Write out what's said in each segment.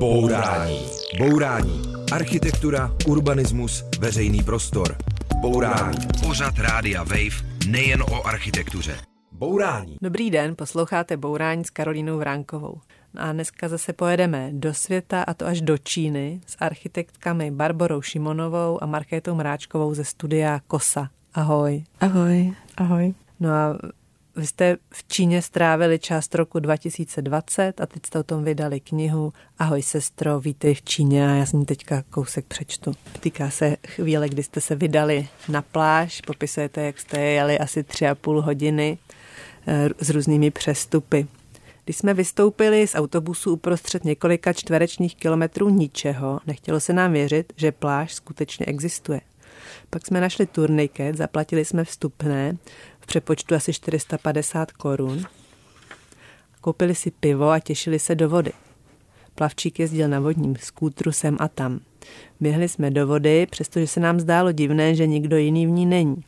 Bourání. Bourání. Architektura, urbanismus, veřejný prostor. Bourání. Pořad Rádia Wave nejen o architektuře. Bourání. Dobrý den, posloucháte Bourání s Karolínou Vránkovou. A dneska zase pojedeme do světa, a to až do Číny, s architektkami Barborou Šimonovou a Markétou Mráčkovou ze studia KOSA. Ahoj. Ahoj. Ahoj. No a vy jste v Číně strávili část roku 2020 a teď jste o tom vydali knihu Ahoj sestro, vítej v Číně a já s ní teďka kousek přečtu. Týká se chvíle, kdy jste se vydali na pláž, popisujete, jak jste jeli asi tři a půl hodiny eh, s různými přestupy. Když jsme vystoupili z autobusu uprostřed několika čtverečních kilometrů ničeho, nechtělo se nám věřit, že pláž skutečně existuje. Pak jsme našli turniket, zaplatili jsme vstupné v přepočtu asi 450 korun. Koupili si pivo a těšili se do vody. Plavčík jezdil na vodním skútru sem a tam. Běhli jsme do vody, přestože se nám zdálo divné, že nikdo jiný v ní není.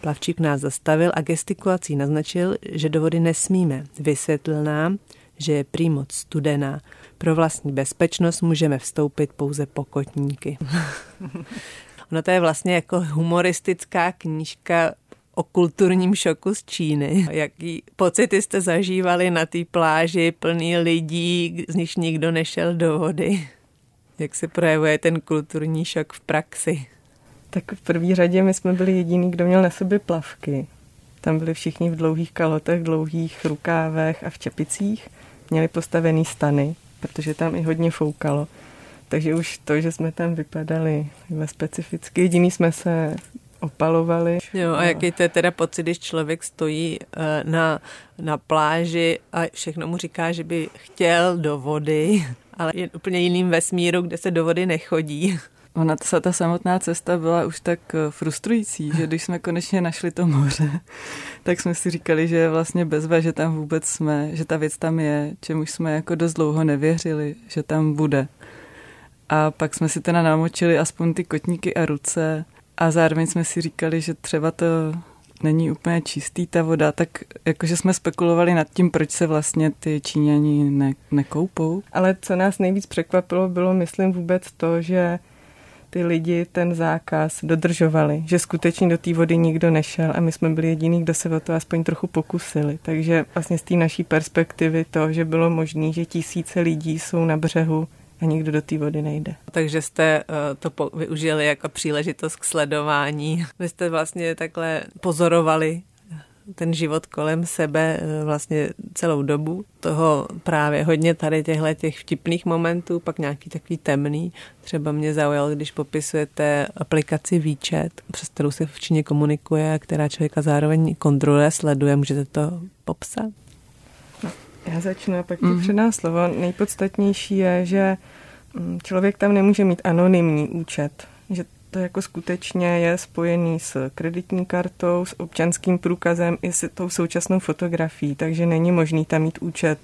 Plavčík nás zastavil a gestikulací naznačil, že do vody nesmíme. Vysvětlil nám, že je prý moc studená. Pro vlastní bezpečnost můžeme vstoupit pouze pokotníky. Ono to je vlastně jako humoristická knížka o kulturním šoku z Číny. Jaký pocity jste zažívali na té pláži plný lidí, z nich nikdo nešel do vody? Jak se projevuje ten kulturní šok v praxi? Tak v první řadě my jsme byli jediný, kdo měl na sobě plavky. Tam byli všichni v dlouhých kalotech, dlouhých rukávech a v čepicích. Měli postavený stany, protože tam i hodně foukalo. Takže už to, že jsme tam vypadali specificky, jediný jsme se opalovali. Jo, a jaký to je teda pocit, když člověk stojí eh, na, na pláži a všechno mu říká, že by chtěl do vody, ale je úplně jiným vesmíru, kde se do vody nechodí. Ona ta, ta samotná cesta byla už tak eh, frustrující, že když jsme konečně našli to moře, tak jsme si říkali, že je vlastně bezva, že tam vůbec jsme, že ta věc tam je, čemu jsme jako dost dlouho nevěřili, že tam bude. A pak jsme si teda namočili aspoň ty kotníky a ruce a zároveň jsme si říkali, že třeba to není úplně čistý ta voda, tak jakože jsme spekulovali nad tím, proč se vlastně ty Číňani ne, nekoupou. Ale co nás nejvíc překvapilo, bylo myslím vůbec to, že ty lidi ten zákaz dodržovali, že skutečně do té vody nikdo nešel a my jsme byli jediní, kdo se o to aspoň trochu pokusili. Takže vlastně z té naší perspektivy to, že bylo možné, že tisíce lidí jsou na břehu a nikdo do té vody nejde. Takže jste uh, to využili jako příležitost k sledování. Vy jste vlastně takhle pozorovali ten život kolem sebe uh, vlastně celou dobu. Toho právě hodně tady těchto těch vtipných momentů, pak nějaký takový temný. Třeba mě zaujal, když popisujete aplikaci výčet, přes kterou se v Číně komunikuje, která člověka zároveň kontroluje, sleduje. Můžete to popsat? Já začnu a pak ti mm-hmm. předám slovo. Nejpodstatnější je, že mm, člověk tam nemůže mít anonymní účet, že to jako skutečně je spojený s kreditní kartou, s občanským průkazem i s tou současnou fotografií, takže není možný tam mít účet,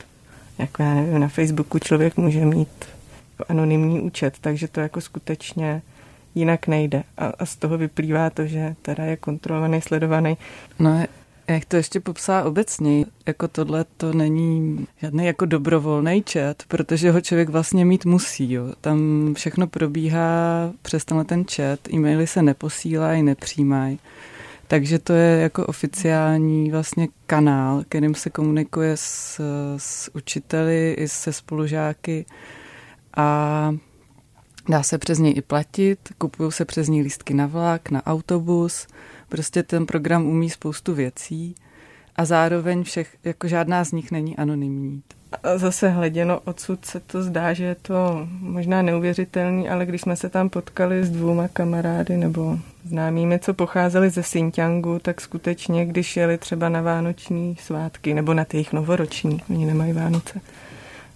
jako já nevím, na Facebooku člověk může mít jako anonymní účet, takže to jako skutečně jinak nejde. A, a z toho vyplývá to, že teda je kontrolovaný, sledovaný. No jak to ještě popsá obecně, jako tohle to není žádný jako dobrovolný chat, protože ho člověk vlastně mít musí. Jo. Tam všechno probíhá přes tenhle ten chat, e-maily se neposílají, nepřijímají. Takže to je jako oficiální vlastně kanál, kterým se komunikuje s, s učiteli i se spolužáky a dá se přes něj i platit, kupují se přes něj lístky na vlak, na autobus, Prostě ten program umí spoustu věcí a zároveň všech, jako žádná z nich není anonymní. Zase hleděno odsud se to zdá, že je to možná neuvěřitelný, ale když jsme se tam potkali s dvouma kamarády nebo známými, co pocházeli ze Xinjiangu, tak skutečně, když jeli třeba na vánoční svátky nebo na těch novoroční, oni nemají Vánoce,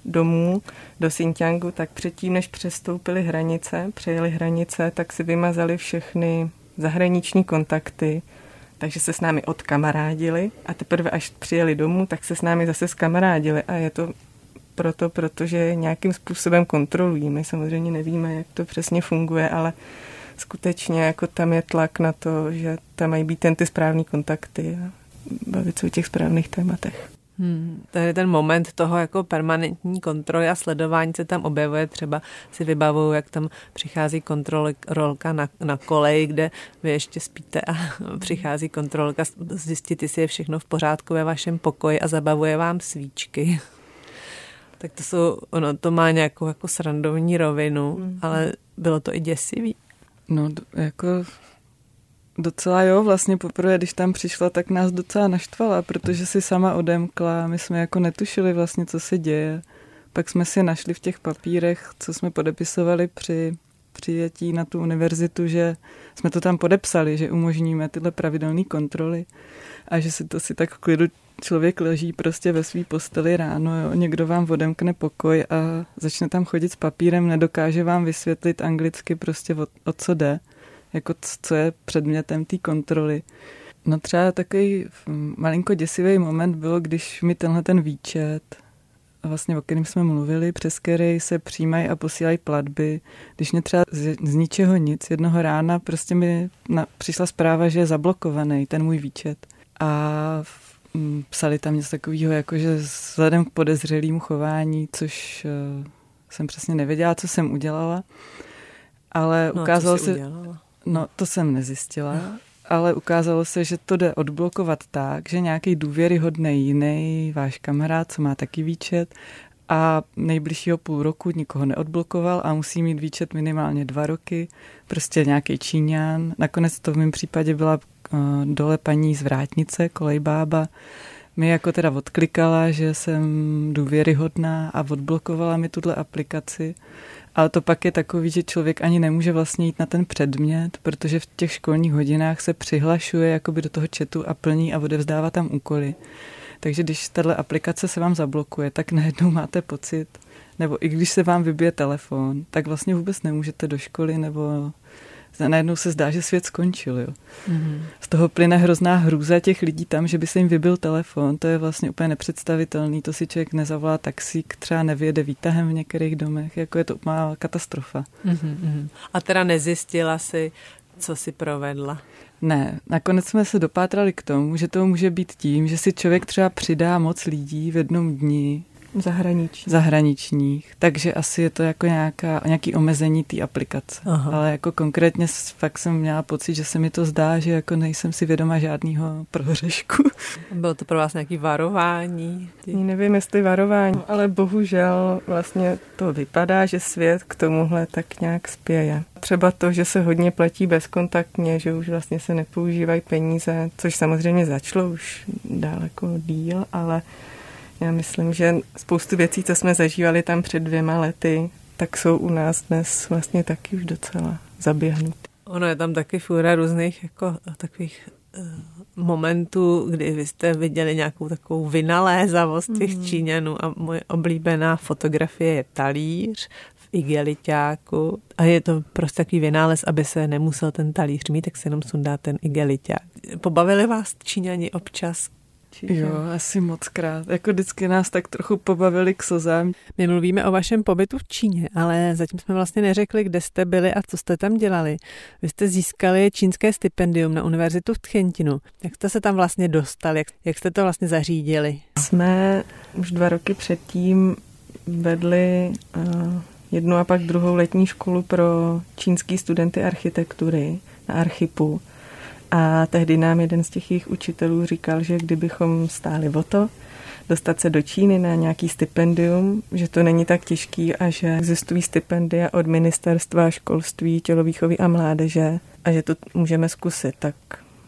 domů do Xinjiangu, tak předtím, než přestoupili hranice, přejeli hranice, tak si vymazali všechny zahraniční kontakty, takže se s námi odkamarádili a teprve až přijeli domů, tak se s námi zase skamarádili a je to proto, protože nějakým způsobem kontrolují. My samozřejmě nevíme, jak to přesně funguje, ale skutečně jako tam je tlak na to, že tam mají být ten ty správný kontakty a bavit se o těch správných tématech. Hmm, tady ten moment toho jako permanentní kontroly a sledování se tam objevuje. Třeba si vybavuju, jak tam přichází kontrolka na, na kolej, kde vy ještě spíte a přichází kontrolka zjistit, jestli je všechno v pořádku ve vašem pokoji a zabavuje vám svíčky. tak to jsou, ono to má nějakou jako srandovní rovinu, mm. ale bylo to i děsivý. No, jako Docela jo, vlastně poprvé, když tam přišla, tak nás docela naštvala, protože si sama odemkla, my jsme jako netušili vlastně, co se děje. Pak jsme si našli v těch papírech, co jsme podepisovali při přijetí na tu univerzitu, že jsme to tam podepsali, že umožníme tyhle pravidelné kontroly a že si to si tak v klidu člověk leží prostě ve své posteli ráno, jo, někdo vám odemkne pokoj a začne tam chodit s papírem, nedokáže vám vysvětlit anglicky prostě o, o co jde jako co je předmětem té kontroly. No třeba takový malinko děsivý moment bylo, když mi tenhle ten výčet, vlastně o kterém jsme mluvili, přes který se přijímají a posílají platby, když mě třeba z, z ničeho nic, jednoho rána prostě mi na, přišla zpráva, že je zablokovaný ten můj výčet. A psali tam něco takového, jako že vzhledem k podezřelým chování, což uh, jsem přesně nevěděla, co jsem udělala, ale no, ukázalo se... Udělala? No, to jsem nezjistila, ale ukázalo se, že to jde odblokovat tak, že nějaký důvěryhodný jiný váš kamarád, co má taky výčet, a nejbližšího půl roku nikoho neodblokoval a musí mít výčet minimálně dva roky, prostě nějaký Číňan. Nakonec to v mém případě byla uh, dole paní z Vrátnice, kolejbába, mi jako teda odklikala, že jsem důvěryhodná a odblokovala mi tuhle aplikaci ale to pak je takový, že člověk ani nemůže vlastně jít na ten předmět, protože v těch školních hodinách se přihlašuje jakoby do toho chatu a plní a odevzdává tam úkoly. Takže když tahle aplikace se vám zablokuje, tak najednou máte pocit, nebo i když se vám vybije telefon, tak vlastně vůbec nemůžete do školy nebo najednou se zdá, že svět skončil. Jo. Mm-hmm. Z toho plyne hrozná hrůza těch lidí tam, že by se jim vybil telefon. To je vlastně úplně nepředstavitelný. To si člověk nezavolá taxík, třeba nevěde výtahem v některých domech. Jako je to úplná katastrofa. Mm-hmm. A teda nezjistila si, co si provedla? Ne, nakonec jsme se dopátrali k tomu, že to může být tím, že si člověk třeba přidá moc lidí v jednom dni, Zahraniční. zahraničních, takže asi je to jako nějaká, nějaký omezení té aplikace. Aha. Ale jako konkrétně fakt jsem měla pocit, že se mi to zdá, že jako nejsem si vědoma žádného prohřešku. Bylo to pro vás nějaký varování? Nevím, jestli varování, ale bohužel vlastně to vypadá, že svět k tomuhle tak nějak spěje. Třeba to, že se hodně platí bezkontaktně, že už vlastně se nepoužívají peníze, což samozřejmě začalo už daleko díl, ale já myslím, že spoustu věcí, co jsme zažívali tam před dvěma lety, tak jsou u nás dnes vlastně taky už docela zaběhnuty. Ono je tam taky fůra různých jako takových uh, momentů, kdy vy jste viděli nějakou takovou vynalézavost těch mm. Číňanů a moje oblíbená fotografie je talíř v igeliťáku a je to prostě takový vynález, aby se nemusel ten talíř mít, tak se jenom sundá ten igeliťák. Pobavili vás Číňani občas určitě. Jo, asi moc krát. Jako vždycky nás tak trochu pobavili k slzám. My mluvíme o vašem pobytu v Číně, ale zatím jsme vlastně neřekli, kde jste byli a co jste tam dělali. Vy jste získali čínské stipendium na univerzitu v Tchentinu. Jak jste se tam vlastně dostali? Jak, jak jste to vlastně zařídili? Jsme už dva roky předtím vedli uh, jednu a pak druhou letní školu pro čínský studenty architektury na Archipu. A tehdy nám jeden z těch jejich učitelů říkal, že kdybychom stáli o to, dostat se do Číny na nějaký stipendium, že to není tak těžký a že existují stipendia od ministerstva školství, tělovýchovy a mládeže a že to můžeme zkusit. Tak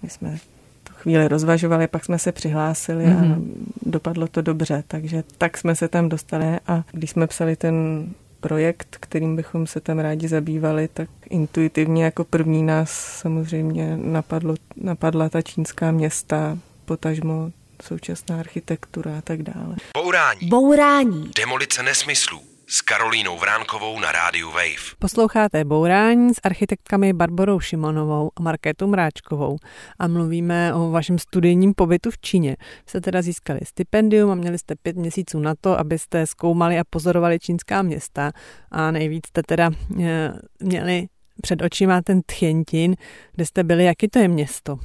my jsme to chvíli rozvažovali, pak jsme se přihlásili mm-hmm. a mhm. dopadlo to dobře, takže tak jsme se tam dostali a když jsme psali ten projekt, kterým bychom se tam rádi zabývali, tak intuitivně jako první nás samozřejmě napadlo, napadla ta čínská města, potažmo současná architektura a tak dále. Bourání. Bourání. Demolice nesmyslů s Karolínou Vránkovou na rádiu Wave. Posloucháte Bourání s architektkami Barborou Šimonovou a Markétou Mráčkovou a mluvíme o vašem studijním pobytu v Číně. Jste teda získali stipendium a měli jste pět měsíců na to, abyste zkoumali a pozorovali čínská města a nejvíc jste teda eh, měli před očima ten Tchentin, kde jste byli, jaký to je město?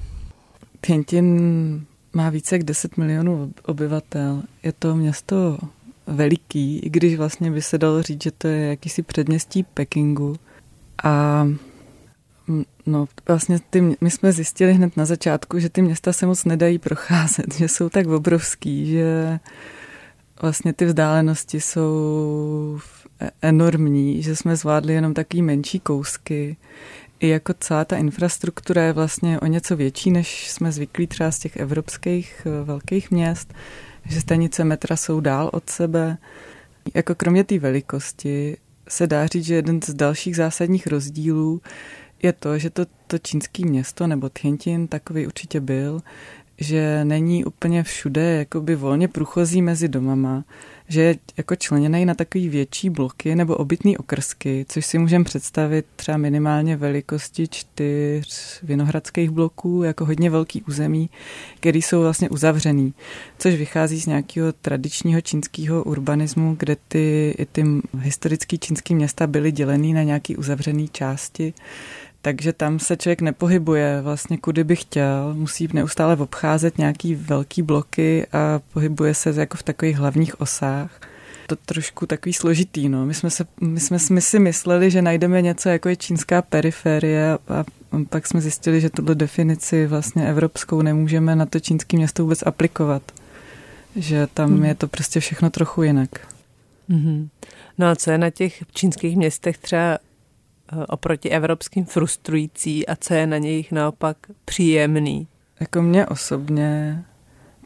Tchentin má více jak 10 milionů obyvatel. Je to město veliký, i když vlastně by se dalo říct, že to je jakýsi předměstí Pekingu. A no, vlastně ty, my jsme zjistili hned na začátku, že ty města se moc nedají procházet, že jsou tak obrovský, že vlastně ty vzdálenosti jsou enormní, že jsme zvládli jenom takový menší kousky. I jako celá ta infrastruktura je vlastně o něco větší, než jsme zvyklí třeba z těch evropských eh, velkých měst, že stanice metra jsou dál od sebe. Jako kromě té velikosti se dá říct, že jeden z dalších zásadních rozdílů je to, že to, to čínské město nebo Tianjin takový určitě byl, že není úplně všude jakoby volně průchozí mezi domama, že je jako členěný na takový větší bloky nebo obytný okrsky, což si můžeme představit třeba minimálně velikosti čtyř vinohradských bloků, jako hodně velký území, který jsou vlastně uzavřený, což vychází z nějakého tradičního čínského urbanismu, kde ty, i ty historické čínské města byly dělený na nějaké uzavřené části takže tam se člověk nepohybuje vlastně kudy by chtěl, musí neustále obcházet nějaký velký bloky a pohybuje se jako v takových hlavních osách. To trošku takový složitý, no. My jsme, se, my jsme, my si mysleli, že najdeme něco jako je čínská periferie a, pak jsme zjistili, že tuto definici vlastně evropskou nemůžeme na to čínské město vůbec aplikovat. Že tam hmm. je to prostě všechno trochu jinak. Mm-hmm. No a co je na těch čínských městech třeba oproti evropským frustrující a co je na nich naopak příjemný? Jako mě osobně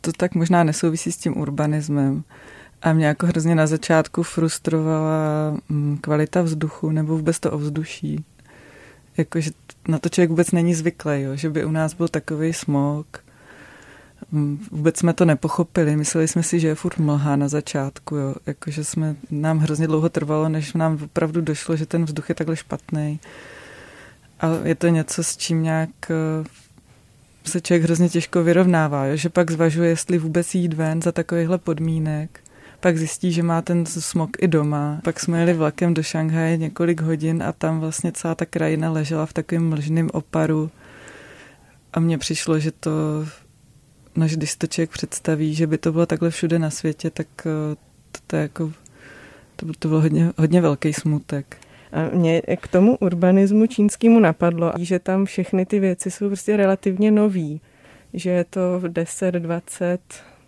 to tak možná nesouvisí s tím urbanismem. A mě jako hrozně na začátku frustrovala mm, kvalita vzduchu nebo vůbec to ovzduší. Jakože na to člověk vůbec není zvyklý, jo? že by u nás byl takový smog vůbec jsme to nepochopili. Mysleli jsme si, že je furt mlha na začátku, jo. Jakože jsme, nám hrozně dlouho trvalo, než nám opravdu došlo, že ten vzduch je takhle špatný. A je to něco, s čím nějak eh, se člověk hrozně těžko vyrovnává, jo? že pak zvažuje, jestli vůbec jít ven za takovýchhle podmínek. Pak zjistí, že má ten smog i doma. Pak jsme jeli vlakem do Šanghaje několik hodin a tam vlastně celá ta krajina ležela v takovém mlžném oparu. A mně přišlo, že to než když to člověk představí, že by to bylo takhle všude na světě, tak eh, to, to, je jako, to, to byl hodně, hodně velký smutek. A mě k tomu urbanismu čínskému napadlo, že tam všechny ty věci jsou prostě relativně nový, že je to 10, 20,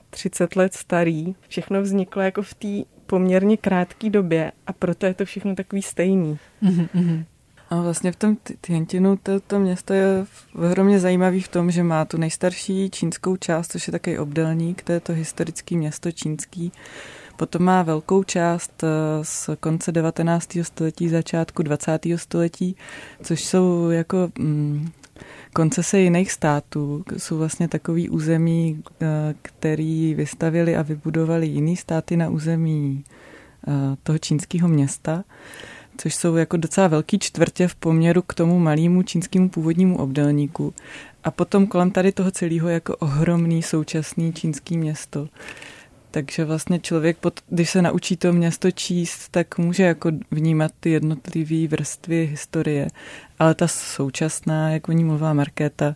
30 let starý. Všechno vzniklo jako v té poměrně krátké době a proto je to všechno takový stejný. Mm-hmm. A vlastně v tom Tientinu to, to město je ohromně zajímavý v tom, že má tu nejstarší čínskou část, což je takový obdelník, to je to historické město čínský. Potom má velkou část eh, z konce 19. století, začátku 20. století, což jsou jako mm, koncese jiných států. Jsou vlastně takový území, eh, který vystavili a vybudovali jiný státy na území eh, toho čínského města což jsou jako docela velký čtvrtě v poměru k tomu malému čínskému původnímu obdelníku. A potom kolem tady toho celého jako ohromný současný čínský město. Takže vlastně člověk, když se naučí to město číst, tak může jako vnímat ty jednotlivé vrstvy historie. Ale ta současná, jak o ní mluvila Markéta,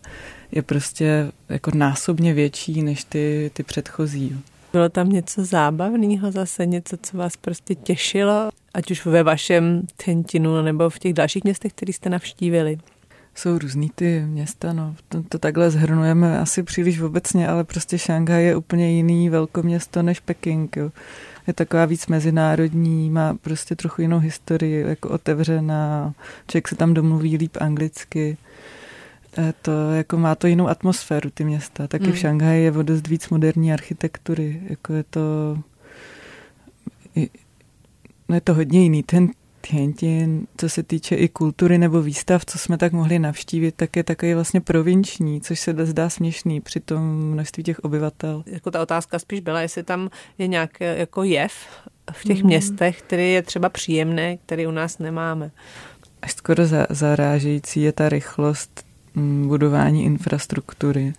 je prostě jako násobně větší než ty, ty předchozí. Bylo tam něco zábavného zase, něco, co vás prostě těšilo, ať už ve vašem Tentinu nebo v těch dalších městech, které jste navštívili? Jsou různý ty města, no. To, to takhle zhrnujeme asi příliš obecně, ale prostě Šanghaj je úplně jiný velkoměsto než Peking, jo. Je taková víc mezinárodní, má prostě trochu jinou historii, jako otevřená, člověk se tam domluví líp anglicky. To jako má to jinou atmosféru, ty města. Taky mm. v Šanghaji je o dost víc moderní architektury. Jako je to... No je to hodně jiný. Ten Tianjin, co se týče i kultury nebo výstav, co jsme tak mohli navštívit, tak je takový vlastně provinční, což se zdá směšný při tom množství těch obyvatel. Jako ta otázka spíš byla, jestli tam je nějaký jako jev v těch mm. městech, který je třeba příjemný, který u nás nemáme. Až skoro zarážející je ta rychlost budování infrastruktury.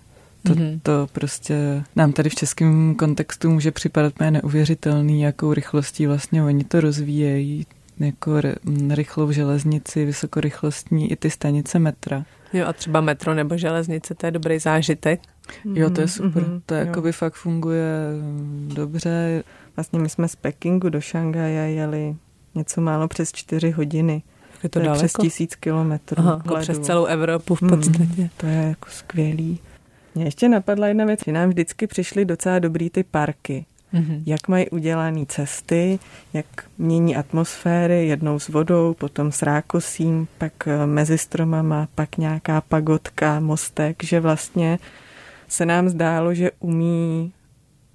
To, mm-hmm. to prostě nám tady v českém kontextu může připadat mě neuvěřitelný, jakou rychlostí vlastně oni to rozvíjejí, jako mm, rychlou železnici, vysokorychlostní i ty stanice metra. Jo a třeba metro nebo železnice, to je dobrý zážitek. Jo, to je super. Mm-hmm. To jako by fakt funguje dobře. Vlastně my jsme z Pekingu do Šangaje jeli něco málo přes čtyři hodiny. Je to, to je přes tisíc kilometrů. Aha, jako přes celou Evropu v mhm. podstatě. Mm, to je jako skvělý. Mě ještě napadla jedna věc, že nám vždycky přišly docela dobrý ty parky. Mm-hmm. Jak mají udělané cesty, jak mění atmosféry, jednou s vodou, potom s rákosím, pak eh, mezi stromama, pak nějaká pagotka, mostek, že vlastně se nám zdálo, že umí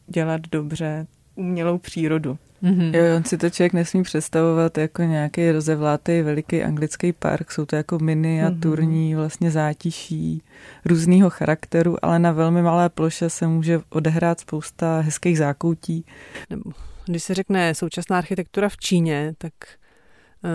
dělat dobře umělou přírodu. Mm-hmm. Jo, on si to člověk nesmí představovat jako nějaký rozevlátý veliký anglický park. Jsou to jako miniaturní mm-hmm. vlastně zátiší různého charakteru, ale na velmi malé ploše se může odehrát spousta hezkých zákoutí. Když se řekne současná architektura v Číně, tak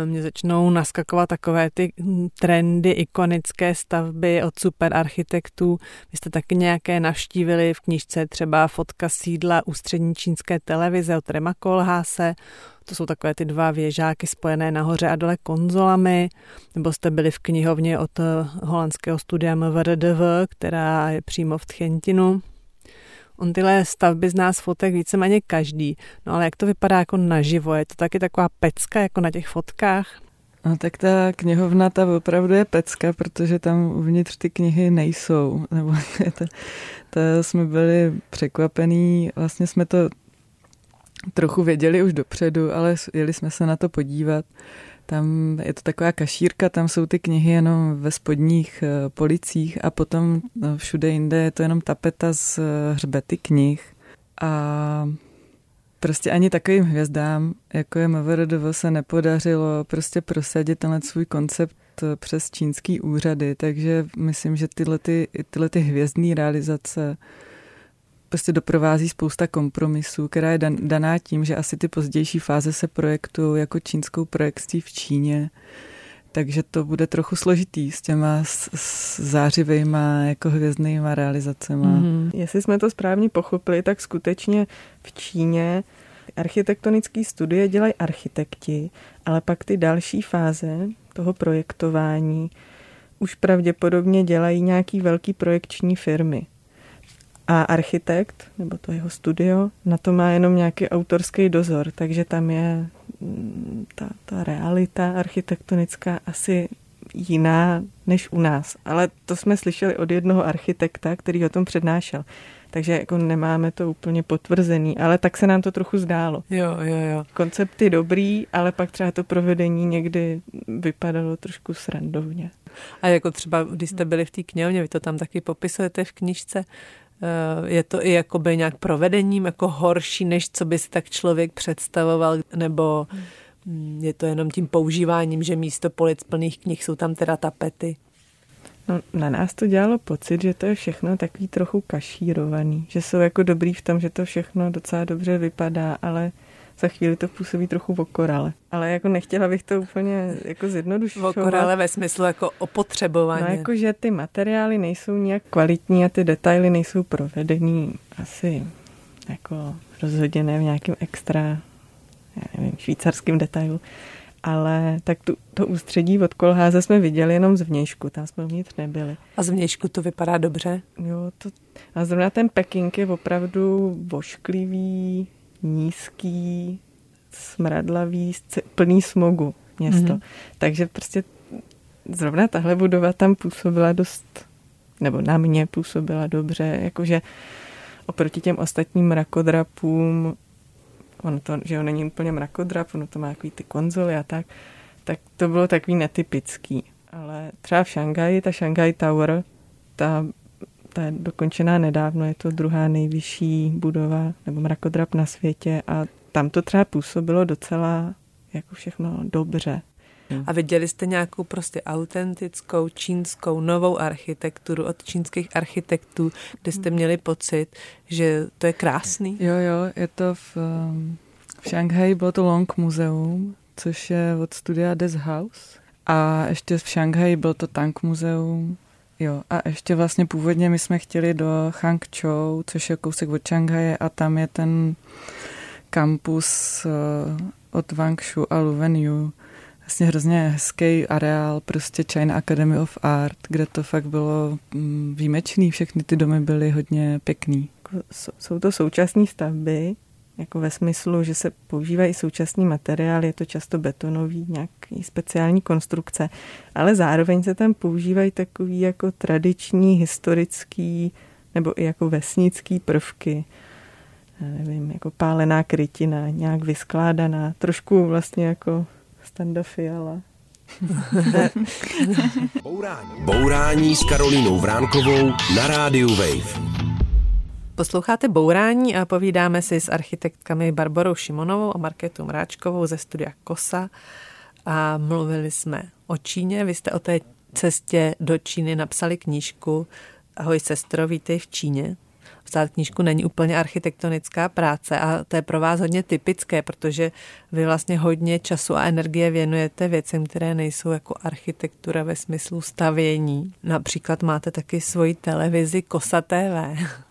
mě začnou naskakovat takové ty trendy, ikonické stavby od superarchitektů. Vy jste taky nějaké navštívili v knižce třeba fotka sídla ústřední čínské televize od Rema Koolhaase. To jsou takové ty dva věžáky spojené nahoře a dole konzolami. Nebo jste byli v knihovně od eh, holandského studia MVRDV, která je přímo v Tchentinu. On tyhle stavby z nás fotek víceméně každý. No ale jak to vypadá jako naživo? Je to taky taková pecka jako na těch fotkách? No tak ta knihovna ta opravdu je pecka, protože tam uvnitř ty knihy nejsou. Nebo to, to jsme byli překvapení, vlastně jsme to trochu věděli už dopředu, ale jeli jsme se na to podívat. Tam je to taková kašírka, tam jsou ty knihy jenom ve spodních eh, policích a potom no, všude jinde je to jenom tapeta z eh, hřbety knih. A prostě ani takovým hvězdám, jako je MVRDV, se nepodařilo prostě prosadit tenhle svůj koncept eh, přes čínský úřady, takže myslím, že tyhle, ty, tyhle ty hvězdné realizace prostě doprovází spousta kompromisů, která je dan, daná tím, že asi ty pozdější fáze se projektují jako čínskou projekcí v Číně, takže to bude trochu složitý s těma s, s zářivejma, jako hvězdnýma realizacemi. Mm-hmm. Jestli jsme to správně pochopili, tak skutečně v Číně architektonické studie dělají architekti, ale pak ty další fáze toho projektování už pravděpodobně dělají nějaký velký projekční firmy. A architekt, nebo to jeho studio, na to má jenom nějaký autorský dozor, takže tam je mm, ta, ta realita architektonická asi jiná než u nás. Ale to jsme slyšeli od jednoho architekta, který o tom přednášel. Takže jako nemáme to úplně potvrzený, ale tak se nám to trochu zdálo. Jo, jo, jo. Koncept je dobrý, ale pak třeba to provedení někdy vypadalo trošku srandovně. A jako třeba, když jste byli v té knihovně, vy to tam taky popisujete v knižce, je to i jakoby nějak provedením jako horší, než co by si tak člověk představoval, nebo mm, je to jenom tím používáním, že místo polic plných knih jsou tam teda tapety? No, na nás to dělalo pocit, že to je všechno takový trochu kašírovaný, že jsou jako dobrý v tom, že to všechno docela dobře vypadá, ale za chvíli to působí trochu v okorale. Ale jako nechtěla bych to úplně jako zjednodušovat. V okorale ve smyslu jako opotřebování. No jako, že ty materiály nejsou nějak kvalitní a ty detaily nejsou provedení asi jako rozhodně ne v nějakým extra, já nevím, švýcarským detailu. Ale tak tu, to ústředí od kolháze jsme viděli jenom zvnějšku, tam jsme uvnitř nebyli. A zvnějšku to vypadá dobře? Jo, to, a zrovna ten Peking je opravdu vošklivý, nízký, smradlavý, plný smogu město. Mm-hmm. Takže prostě zrovna tahle budova tam působila dost, nebo na mě působila dobře, jakože oproti těm ostatním mrakodrapům, ono to, že jo, není úplně mrakodrap, ono to má takový ty konzoly a tak, tak to bylo takový netypický. Ale třeba v Šangaji, ta Shanghai Tower, ta ta je dokončená nedávno, je to druhá nejvyšší budova nebo mrakodrap na světě a tam to třeba působilo docela jako všechno dobře. A viděli jste nějakou prostě autentickou čínskou novou architekturu od čínských architektů, kde jste měli pocit, že to je krásný? Jo, jo, je to v, um, v Šanghaji, bylo to Long Museum, což je od studia Des House. A ještě v Šanghaji bylo to Tank Museum, Jo, a ještě vlastně původně my jsme chtěli do Hangzhou, což je kousek od Šanghaje a tam je ten kampus uh, od Wangshu a Luvenyu vlastně hrozně hezký areál, prostě China Academy of Art, kde to fakt bylo mm, výjimečný, všechny ty domy byly hodně pěkný. Jako jsou to současné stavby, jako ve smyslu, že se používají současný materiál, je to často betonový, nějaký speciální konstrukce, ale zároveň se tam používají takový jako tradiční, historický nebo i jako vesnický prvky. Já nevím, jako pálená krytina, nějak vyskládaná, trošku vlastně jako standa fiala. Bourání. Bourání s Karolínou Vránkovou na rádiu Wave. Posloucháte Bourání a povídáme si s architektkami Barborou Šimonovou a Marketou Mráčkovou ze studia Kosa a mluvili jsme o Číně. Vy jste o té cestě do Číny napsali knížku Ahoj sestro, vítej v Číně. Psát knížku není úplně architektonická práce a to je pro vás hodně typické, protože vy vlastně hodně času a energie věnujete věcem, které nejsou jako architektura ve smyslu stavění. Například máte taky svoji televizi Kosa TV.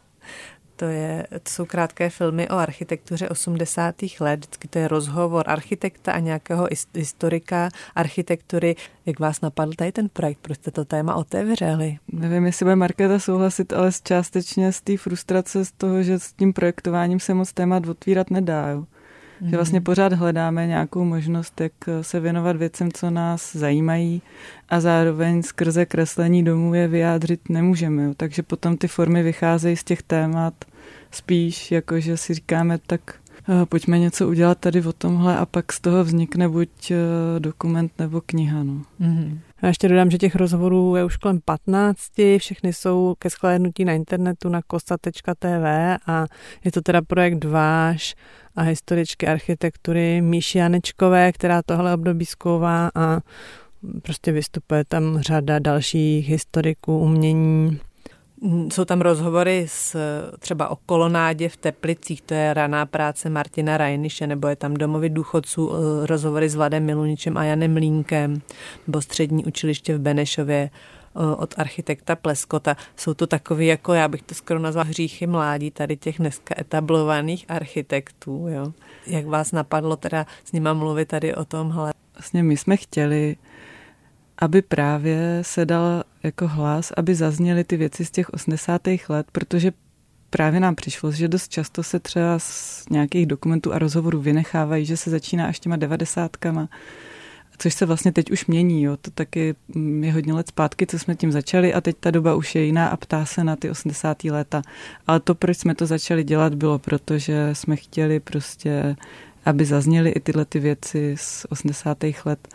To, je, to jsou krátké filmy o architektuře 80. let. Vždycky to je rozhovor architekta a nějakého historika architektury. Jak vás napadl tady ten projekt? Proč jste to téma otevřeli? Nevím, jestli bude Markéta souhlasit, ale částečně z té frustrace z toho, že s tím projektováním se moc témat otvírat nedá. Jo. Mm. Že vlastně mhm. pořád hledáme nějakou možnost, jak se věnovat věcem, co nás zajímají a zároveň skrze kreslení domů je vyjádřit nemůžeme. Takže potom ty formy vycházejí z těch témat spíš, jako že si říkáme, tak uh, pojďme něco udělat tady o tomhle a pak z toho vznikne buď uh, dokument nebo kniha. No. Mm-hmm. A ještě dodám, že těch rozhovorů je už kolem 15, všechny jsou ke shlédnutí na internetu na kosta.tv a je to teda projekt váš a historičky architektury Míši Janečkové, která tohle období zkouvá a prostě vystupuje tam řada dalších historiků umění. Jsou tam rozhovory s, třeba o kolonádě v Teplicích, to je raná práce Martina Rajniše, nebo je tam domovy důchodců, eh, rozhovory s Vladem Miluničem a Janem Mlínkem, nebo střední učiliště v Benešově, od architekta Pleskota. Jsou to takové, jako já bych to skoro nazval hříchy mládí tady těch dneska etablovaných architektů. Jo. Jak vás napadlo teda s nima mluvit tady o tomhle? Vlastně my jsme chtěli, aby právě se dal jako hlas, aby zazněly ty věci z těch 80. let, protože právě nám přišlo, že dost často se třeba z nějakých dokumentů a rozhovorů vynechávají, že se začíná až těma devadesátkama což se vlastně teď už mění. Jo. To taky mm, je hodně let zpátky, co jsme tím začali a teď ta doba už je jiná a ptá se na ty 80. léta. Ale to, proč jsme to začali dělat, bylo proto, že jsme chtěli prostě, aby zazněly i tyhle ty věci z 80. let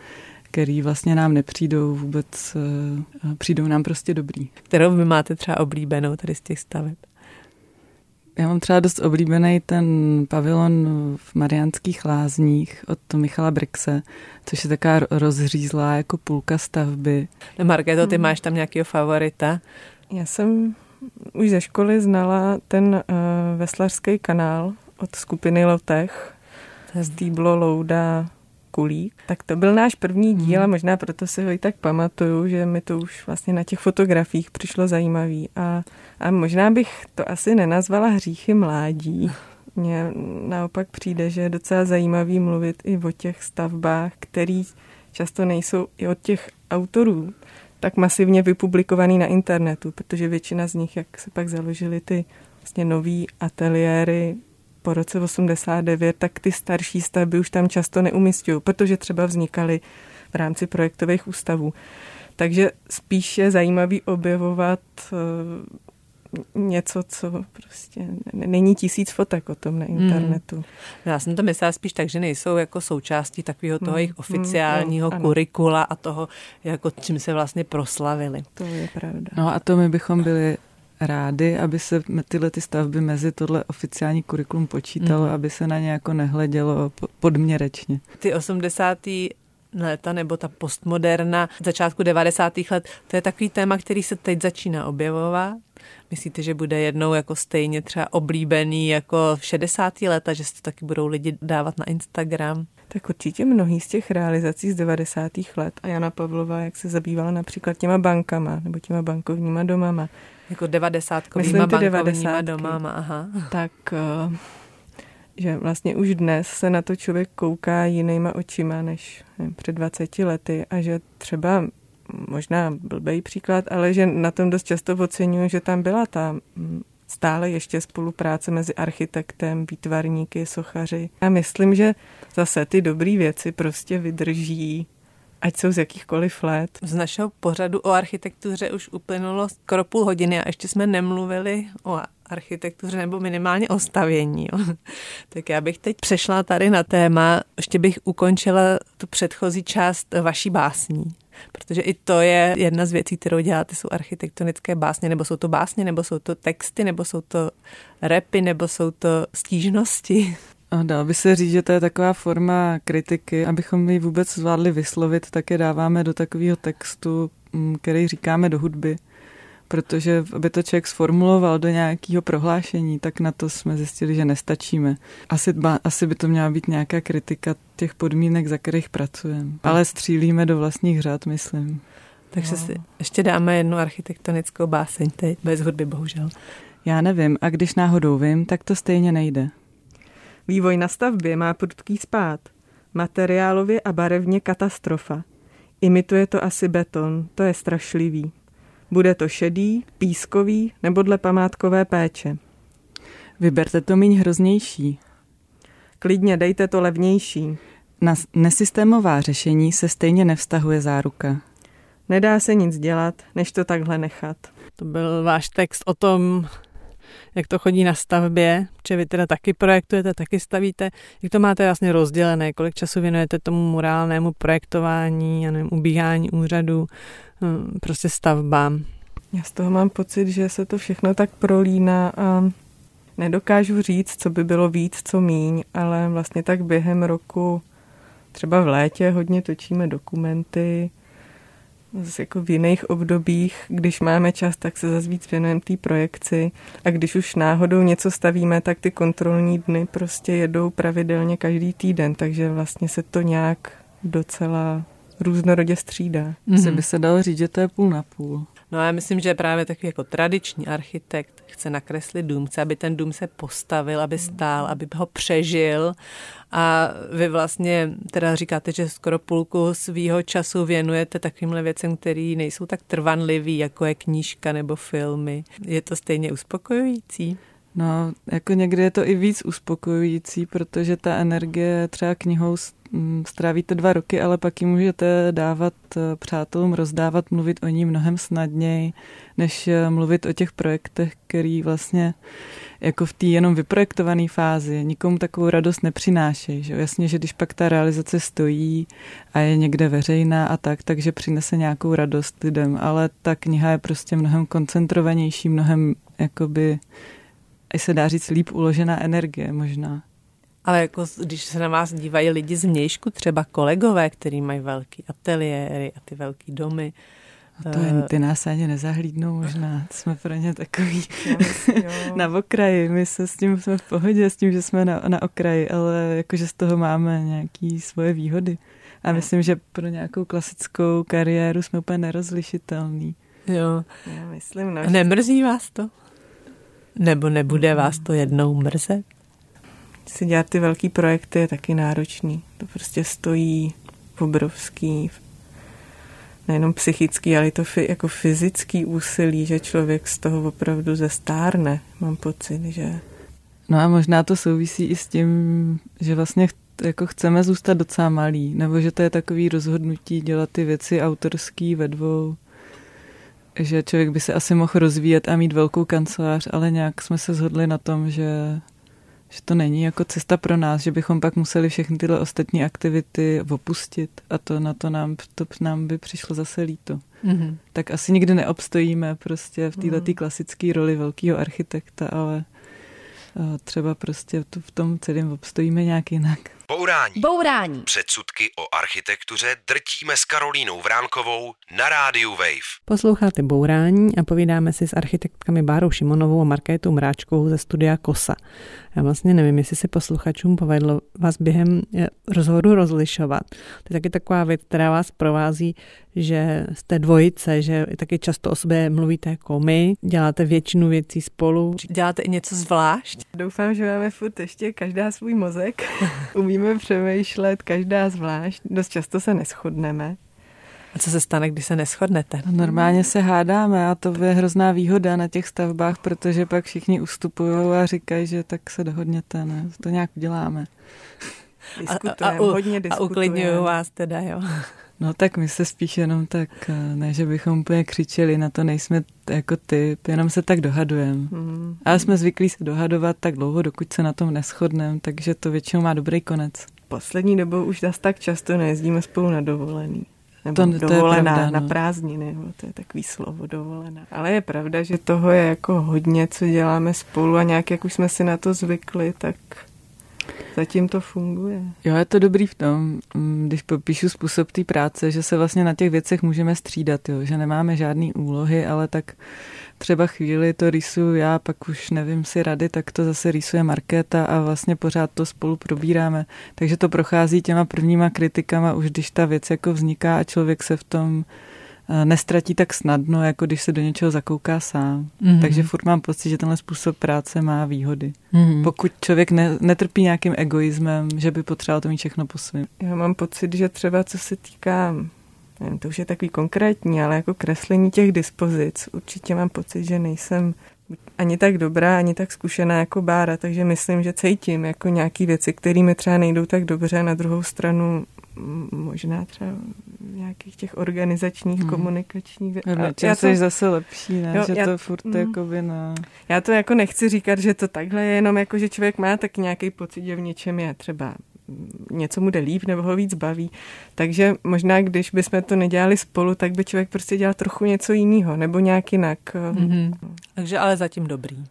který vlastně nám nepřijdou vůbec, eh, přijdou nám prostě dobrý. Kterou vy máte třeba oblíbenou tady z těch staveb? Já mám třeba dost oblíbený ten pavilon v Mariánských lázních od Michala Brixe, což je taká rozřízlá jako půlka stavby. Markéto, ty hmm. máš tam nějakého favorita? Já jsem už ze školy znala ten uh, veslařský kanál od skupiny Lotech. Stýblo, Louda, Kulík. Tak to byl náš první díl hmm. a možná proto si ho i tak pamatuju, že mi to už vlastně na těch fotografiích přišlo zajímavý. A, a možná bych to asi nenazvala hříchy mládí. Mně naopak přijde, že je docela zajímavý mluvit i o těch stavbách, který často nejsou i od těch autorů tak masivně vypublikovaný na internetu, protože většina z nich, jak se pak založili ty vlastně nový ateliéry po roce 89, tak ty starší stavby už tam často neumistují, protože třeba vznikaly v rámci projektových ústavů. Takže spíš je zajímavý objevovat eh, něco, co prostě není tisíc fotek o tom na hmm. internetu. Hmm. Já jsem to myslela spíš tak, že nejsou jako součástí takového toho hmm. jejich hmm. oficiálního hmm. kurikula a toho, jako čím se vlastně proslavili. To je pravda. No a to my bychom byli rádi, aby se tyhle ty stavby mezi tohle oficiální kurikulum počítalo, mm. aby se na ně jako nehledělo podměrečně. Ty 80. léta nebo ta postmoderna začátku 90. let, to je takový téma, který se teď začíná objevovat. Myslíte, že bude jednou jako stejně třeba oblíbený jako v 60. léta, že se to taky budou lidi dávat na Instagram? Tak určitě mnohý z těch realizací z 90. let a Jana Pavlova, jak se zabývala například těma bankama nebo těma bankovníma domama, jako devadesátkovýma bankovníma domama, aha. Tak uh, že vlastně už dnes se na to člověk kouká jinýma očima než nevím, před 20 lety a že třeba možná blbý příklad, ale že na tom dost často oceňuji, že tam byla ta mm, stále ještě spolupráce mezi architektem, výtvarníky, sochaři. A myslím, že zase ty dobré věci prostě vydrží ať jsou z jakýchkoliv let. Z našeho pořadu o architektuře už uplynulo skoro půl hodiny a ještě jsme nemluvili o architektuře nebo minimálně o stavění. Jo. Tak já bych teď přešla tady na téma, ještě bych ukončila tu předchozí část vaší básní. Protože i to je jedna z věcí, kterou děláte, jsou architektonické básně, nebo jsou to básně, nebo jsou to texty, nebo jsou to repy, nebo jsou to stížnosti. A dá by se říct, že to je taková forma kritiky. Abychom ji vůbec zvládli vyslovit, tak je dáváme do takového textu, mm, který říkáme do hudby. Protože aby to člověk sformuloval do nějakého prohlášení, tak na to jsme zjistili, že nestačíme. Asi, ba, asi by to měla být nějaká kritika těch podmínek, za kterých pracujeme. Ale střílíme do vlastních řád, myslím. Takže no. si ještě dáme jednu architektonickou báseň teď, bez hudby bohužel. Já nevím, a když náhodou vím, tak to stejně nejde. Vývoj na stavbě má prudký spát. Materiálově a barevně katastrofa. Imituje to asi beton, to je strašlivý. Bude to šedý, pískový nebo dle památkové péče. Vyberte to míň hroznější. Klidně dejte to levnější. Na nesystémová řešení se stejně nevztahuje záruka. Nedá se nic dělat, než to takhle nechat. To byl váš text o tom, jak to chodí na stavbě, že vy teda taky projektujete, taky stavíte, jak to máte vlastně rozdělené, kolik času věnujete tomu morálnému projektování, a nevím, ubíhání úřadu, hm, prostě stavbám. Já z toho mám pocit, že se to všechno tak prolíná a nedokážu říct, co by bylo víc, co míň, ale vlastně tak během roku, třeba v létě hodně točíme dokumenty, zase jako v jiných obdobích, když máme čas, tak se zase víc věnujeme té projekci a když už náhodou něco stavíme, tak ty kontrolní dny prostě jedou pravidelně každý týden, takže vlastně se to nějak docela různorodě střídá. Mm-hmm. by se dalo říct, že to je půl na půl. No a já myslím, že právě takový jako tradiční architekt chce nakreslit dům, chce, aby ten dům se postavil, aby stál, aby ho přežil a vy vlastně teda říkáte, že skoro půlku svýho času věnujete takovýmhle věcem, které nejsou tak trvanlivý, jako je knížka nebo filmy. Je to stejně uspokojující? No, jako někdy je to i víc uspokojující, protože ta energie třeba knihou strávíte dva roky, ale pak ji můžete dávat eh, přátelům, rozdávat, mluvit o ní mnohem snadněji, než eh, mluvit o těch projektech, který vlastně jako v té jenom vyprojektované fázi nikomu takovou radost nepřinášejí. Že? Jasně, že když pak ta realizace stojí a je někde veřejná a tak, takže přinese nějakou radost lidem, ale ta kniha je prostě mnohem koncentrovanější, mnohem jakoby, se dá říct, líp uložená energie možná. Ale jako, když se na vás dívají lidi z mějšku, třeba kolegové, kteří mají velký ateliéry a ty velký domy, a to je, eh, ty nás ani nezahlídnou možná, jsme pro ně takový na okraji, my se s tím jsme v pohodě, s tím, že jsme na, na okraji, ale jakože z toho máme nějaký svoje výhody. A myslím, že pro nějakou klasickou kariéru jsme úplně nerozlišitelný. Jo. Já myslím, no, Nemrzí vás to? Nebo nebude vás to jednou mrzet? Si dělat ty velký projekty je taky náročný. To prostě stojí obrovský, nejenom psychický, ale i to jako fyzický úsilí, že člověk z toho opravdu zestárne, mám pocit, že... No a možná to souvisí i s tím, že vlastně jako chceme zůstat docela malý, nebo že to je takový rozhodnutí dělat ty věci autorský ve dvou, že člověk by se asi mohl rozvíjet a mít velkou kancelář, ale nějak jsme se shodli na tom, že že to není jako cesta pro nás, že bychom pak museli všechny tyhle ostatní aktivity opustit a to na to nám, to nám by přišlo zase líto. Mm-hmm. Tak asi nikdy neobstojíme prostě v této mm. klasické roli velkého architekta, ale třeba prostě v tom celém obstojíme nějak jinak. Bourání. Bourání. Předsudky o architektuře drtíme s Karolínou Vránkovou na rádiu Wave. Posloucháte Bourání a povídáme si s architektkami Bárou Šimonovou a Markétou Mráčkovou ze studia KOSA. Já vlastně nevím, jestli se posluchačům povedlo vás během eh, rozhovoru rozlišovat. To je taky taková věc, která vás provází, že jste dvojice, že taky často o sobě mluvíte jako my, děláte většinu věcí spolu. Děláte i něco zvlášť? Doufám, že máme furt ještě každá svůj mozek. Umíme přemýšlet, každá zvlášť. Dost často se neschodneme. A co se stane, když se neschodnete? No, normálně se hádáme a to je hrozná výhoda na těch stavbách, protože pak všichni ustupují a říkají, že tak se dohodněte, ne? To nějak uděláme. Diskutujeme, a, a, hodně diskutujeme. A uklidňují vás teda, jo? No tak my se spíš jenom tak, eh, ne, že bychom úplně křičeli, na to nejsme jako typ, jenom se tak dohadujeme. Mm. Ale jsme zvyklí se dohadovat tak dlouho, dokud se na tom neschodneme, takže to většinou má dobrý konec. Poslední dobou už zase tak často nejezdíme spolu na dovolený. Nebo to, to dovolená pravda, no. na prázdniny, to je takový slovo dovolená. Ale je pravda, že toho je jako hodně, co děláme spolu a nějak, jak už jsme si na to zvykli, tak Zatím to funguje. Jo, je to dobrý v tom, mm, když popíšu způsob té práce, že se vlastně na těch věcech můžeme střídat, jo, že nemáme žádné úlohy, ale tak třeba chvíli to rýsuju já, pak už nevím si rady, tak to zase rýsuje Markéta a vlastně pořád to spolu probíráme. Takže to prochází těma prvníma kritikama, už když ta věc jako vzniká a člověk se v tom nestratí tak snadno, jako když se do něčeho zakouká sám. Mm-hmm. Takže furt mám pocit, že tenhle způsob práce má výhody. Mm-hmm. Pokud člověk ne, netrpí nějakým egoismem, že by potřeboval to mít všechno po svém. Já mám pocit, že třeba co se týká nevím, to už je takový konkrétní, ale jako kreslení těch dispozic, určitě mám pocit, že nejsem ani tak dobrá, ani tak zkušená jako Bára, takže myslím, že cítím jako nějaký věci, které mi třeba nejdou tak dobře, na druhou stranu možná třeba nějakých těch organizačních, hmm. komunikačních věcí. Já to zase lepší, ne? Jo, že já, to furt mm, jakoby na... Já to jako nechci říkat, že to takhle je jenom jako, že člověk má tak nějaký pocit, že v něčem je třeba něco mu jde líp nebo ho víc baví. Takže možná, když bychom to nedělali spolu, tak by člověk prostě dělal trochu něco jiného nebo nějak jinak. Mm-hmm. Takže ale zatím dobrý.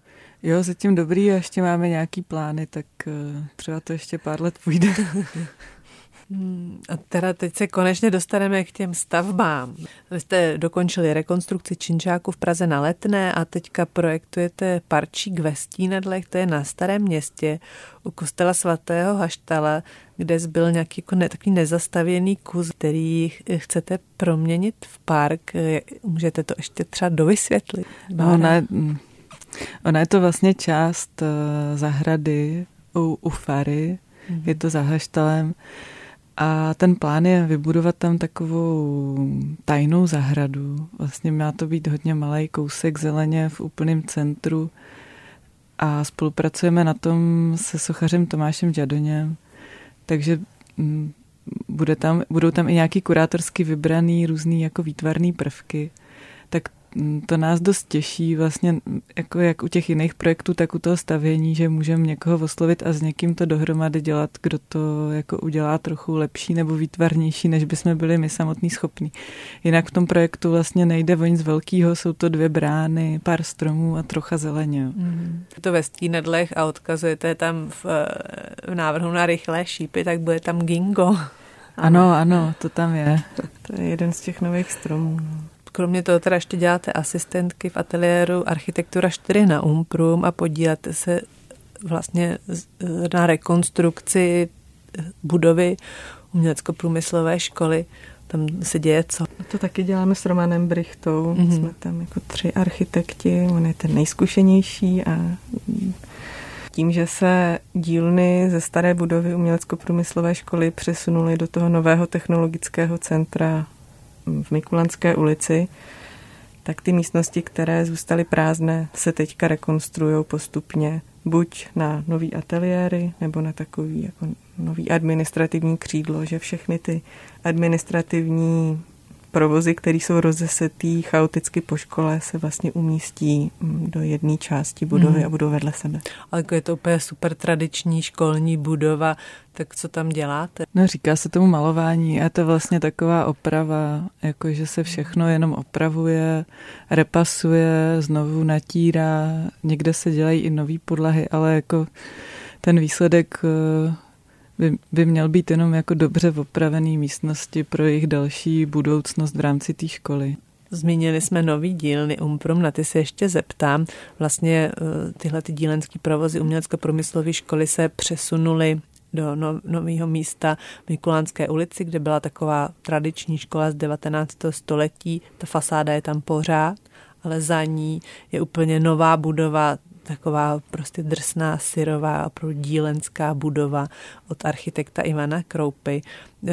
Jo, zatím dobrý a ještě máme nějaký plány, tak uh, třeba to ještě pár let půjde. A teda teď se konečně dostaneme k těm stavbám. Vy jste dokončili rekonstrukci Činčáku v Praze na Letné a teďka projektujete parčík ve Stínadlech, to je na Starém městě u kostela svatého Haštala, kde zbyl nějaký jako ne, takový nezastavěný kus, který chcete proměnit v park. Můžete to ještě třeba dovysvětlit? No, ona, je, ona je to vlastně část uh, zahrady u, u Fary, mm-hmm. je to za Haštalem. A ten plán je vybudovat tam takovou tajnou zahradu. Vlastně má to být hodně malý kousek zeleně v úplném centru. A spolupracujeme na tom se sochařem Tomášem Žadoněm. Takže mm, bude tam, budou tam i nějaký kurátorsky vybraný různý jako výtvarný prvky. To nás dost těší vlastně jako jak u těch jiných projektů, tak u toho stavění, že můžeme někoho oslovit a s někým to dohromady dělat, kdo to jako udělá trochu lepší nebo výtvarnější, než bychom byli my samotní schopní. Jinak v tom projektu vlastně nejde o nic velkého, jsou to dvě brány, pár stromů a trocha zeleně. Mm. To ve stínedlech a odkazujete tam v, v návrhu na rychlé šípy, tak bude tam gingo. Ano, ano, to tam je. To je jeden z těch nových stromů. No. Kromě toho teda ještě děláte asistentky v ateliéru Architektura 4 na Umprum a podíláte se vlastně na rekonstrukci budovy umělecko-průmyslové školy. Tam se děje co? To taky děláme s Romanem Brichtou. Mm-hmm. Jsme tam jako tři architekti, on je ten nejzkušenější a tím, že se dílny ze staré budovy umělecko-průmyslové školy přesunuly do toho nového technologického centra v Mikulanské ulici, tak ty místnosti, které zůstaly prázdné, se teďka rekonstruují postupně buď na nový ateliéry, nebo na takový jako nový administrativní křídlo, že všechny ty administrativní provozy, které jsou rozesetý chaoticky po škole, se vlastně umístí mm, do jedné části budovy mm. a budou vedle sebe. Ale jako je to úplně super tradiční školní budova, tak co tam děláte? No říká se tomu malování a je to vlastně taková oprava, jako že se všechno jenom opravuje, repasuje, znovu natírá, někde se dělají i nové podlahy, ale jako ten výsledek eh, by, by měl být jenom jako dobře opravený místnosti pro jejich další budoucnost v rámci té školy. Zmínili jsme nový dílny Umprum, na ty se ještě zeptám. Vlastně eh, tyhle ty dílenské provozy umělecko-průmyslové školy se přesunuly do no, nového místa v Mikulánské ulici, kde byla taková tradiční škola z 19. století. Ta fasáda je tam pořád, ale za ní je úplně nová budova, taková prostě drsná, syrová, opravdu dílenská budova od architekta Ivana Kroupy.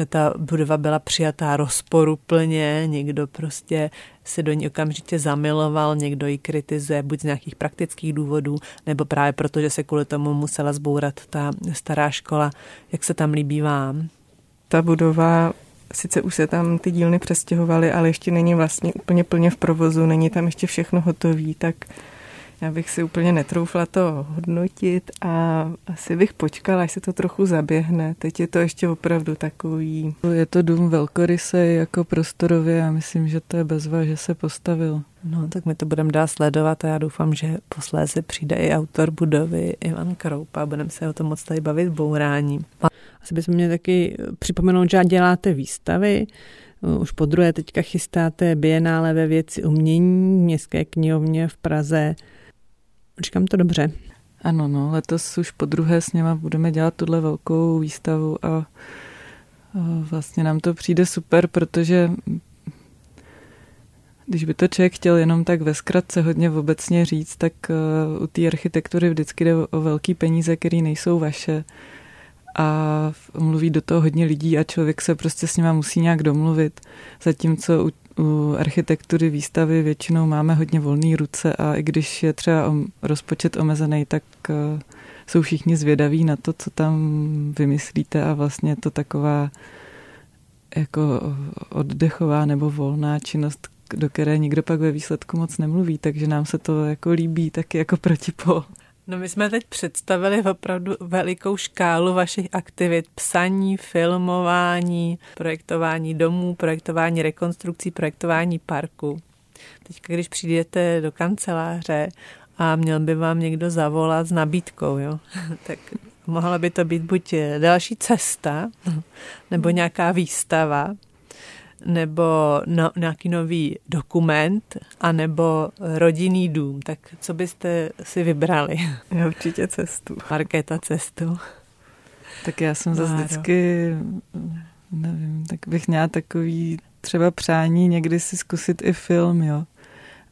Ta budova byla přijatá rozporuplně, někdo prostě se do ní okamžitě zamiloval, někdo ji kritizuje buď z nějakých praktických důvodů, nebo právě proto, že se kvůli tomu musela zbourat ta stará škola. Jak se tam líbí vám? Ta budova sice už se tam ty dílny přestěhovaly, ale ještě není vlastně úplně plně v provozu, není tam ještě všechno hotové, tak já bych si úplně netroufla to hodnotit a asi bych počkala, až se to trochu zaběhne. Teď je to ještě opravdu takový... Je to dům velkorysej jako prostorově a myslím, že to je bezva, že se postavil. No, tak my to budeme dál sledovat a já doufám, že posléze přijde i autor budovy Ivan Kroupa a budeme se o tom moc tady bavit bouráním. Asi bychom měli taky připomenout, že děláte výstavy, už po druhé teďka chystáte bienále ve věci umění, městské knihovně v Praze, Říkám to dobře. Ano, no, letos už po druhé s něma budeme dělat tuhle velkou výstavu a vlastně nám to přijde super, protože když by to člověk chtěl jenom tak ve zkratce hodně obecně říct, tak u té architektury vždycky jde o velký peníze, které nejsou vaše a mluví do toho hodně lidí a člověk se prostě s nima musí nějak domluvit. Zatímco u u architektury výstavy většinou máme hodně volné ruce a i když je třeba rozpočet omezený, tak uh, jsou všichni zvědaví na to, co tam vymyslíte a vlastně je to taková jako oddechová nebo volná činnost, do které nikdo pak ve výsledku moc nemluví, takže nám se to jako líbí taky jako protipol. No my jsme teď představili opravdu velikou škálu vašich aktivit. Psaní, filmování, projektování domů, projektování rekonstrukcí, projektování parku. Teď, když přijdete do kanceláře a měl by vám někdo zavolat s nabídkou, jo? tak mohla by to být buď další cesta, nebo nějaká výstava, nebo no, nějaký nový dokument, anebo rodinný dům. Tak co byste si vybrali? Já určitě cestu. Markéta cestu. Tak já jsem zase vždycky, nevím, tak bych měla takový třeba přání někdy si zkusit i film, jo.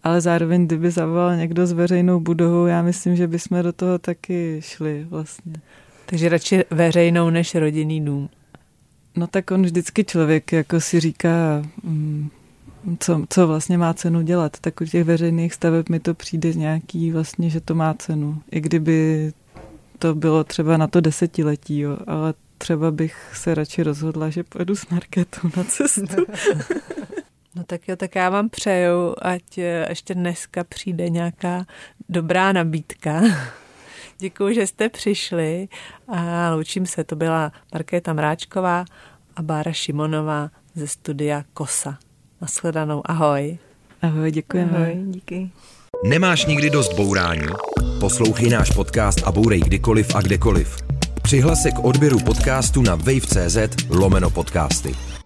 Ale zároveň, kdyby zavolal někdo s veřejnou budovou, já myslím, že bychom do toho taky šli vlastně. Takže radši veřejnou než rodinný dům. No tak on vždycky člověk jako si říká, mm, co, co vlastně má cenu dělat. Tak u těch veřejných staveb mi to přijde nějaký vlastně, že to má cenu. I kdyby to bylo třeba na to desetiletí, jo, ale třeba bych se radši rozhodla, že pojedu s Marketou na cestu. No tak jo, tak já vám přeju, ať ještě dneska přijde nějaká dobrá nabídka. Děkuji, že jste přišli a loučím se. To byla Markéta Mráčková a Bára Šimonová ze studia Kosa. Naschledanou, ahoj. Ahoj, děkujeme. Ahoj, díky. Nemáš nikdy dost bourání? Poslouchej náš podcast a bourej kdykoliv a kdekoliv. Přihlas se k odběru podcastu na wave.cz lomeno podcasty.